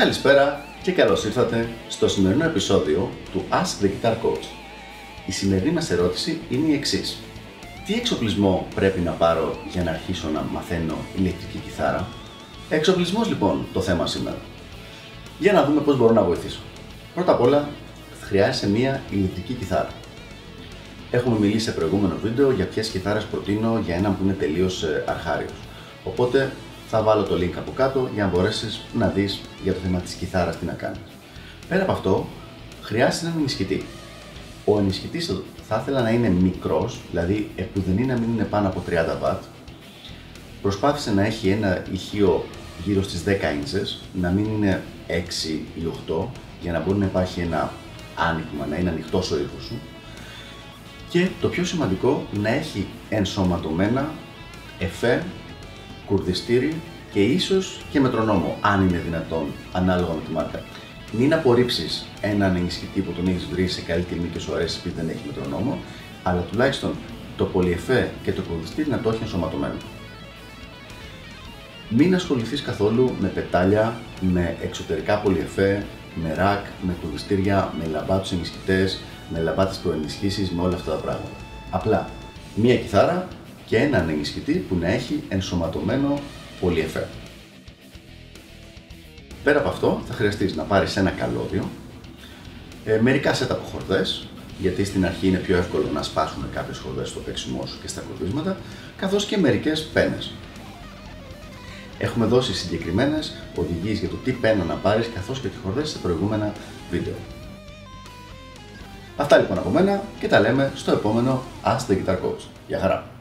Καλησπέρα και καλώς ήρθατε στο σημερινό επεισόδιο του Ask the Guitar Coach. Η σημερινή μας ερώτηση είναι η εξής. Τι εξοπλισμό πρέπει να πάρω για να αρχίσω να μαθαίνω ηλεκτρική κιθάρα; Εξοπλισμός λοιπόν το θέμα σήμερα. Για να δούμε πώς μπορώ να βοηθήσω. Πρώτα απ' όλα χρειάζεσαι μία ηλεκτρική κιθάρα. Έχουμε μιλήσει σε προηγούμενο βίντεο για ποιες κιθάρες προτείνω για έναν που είναι τελείως ε, αρχάριος. Οπότε θα βάλω το link από κάτω για να μπορέσεις να δεις για το θέμα της κιθάρας τι να κάνεις. Πέρα από αυτό, χρειάζεται έναν ενισχυτή. Ο ενισχυτής θα ήθελα να είναι μικρός, δηλαδή επουδενή να μην είναι πάνω από 30 W. Προσπάθησε να έχει ένα ηχείο γύρω στις 10 inches, να μην είναι 6 ή 8, για να μπορεί να υπάρχει ένα άνοιγμα, να είναι ανοιχτός ο ήχος σου. Και το πιο σημαντικό, να έχει ενσωματωμένα εφέ κουρδιστήρι και ίσως και μετρονόμο, αν είναι δυνατόν, ανάλογα με τη μάρκα. Μην απορρίψεις έναν ενισχυτή που τον έχεις βρει σε καλή τιμή και σου αρέσει επειδή δεν έχει μετρονόμο, αλλά τουλάχιστον το πολυεφέ και το κουρδιστήρι να το έχει ενσωματωμένο. Μην ασχοληθείς καθόλου με πετάλια, με εξωτερικά πολυεφέ, με ρακ, με κουρδιστήρια, με λαμπάτου ενισχυτές, με λαμπάτε προενισχύσεις, με όλα αυτά τα πράγματα. Απλά μία κιθάρα και έναν ενισχυτή που να έχει ενσωματωμένο πολυεφέ. Πέρα από αυτό θα χρειαστείς να πάρεις ένα καλώδιο, ε, μερικά σετ από χορδές, γιατί στην αρχή είναι πιο εύκολο να σπάσουν κάποιες χορδές στο παίξιμό σου και στα κουρδίσματα, καθώς και μερικές πένες. Έχουμε δώσει συγκεκριμένες οδηγίες για το τι πένα να πάρεις καθώς και τις χορδές σε προηγούμενα βίντεο. Αυτά λοιπόν από μένα και τα λέμε στο επόμενο Ask the Guitar Coach. Γεια χαρά!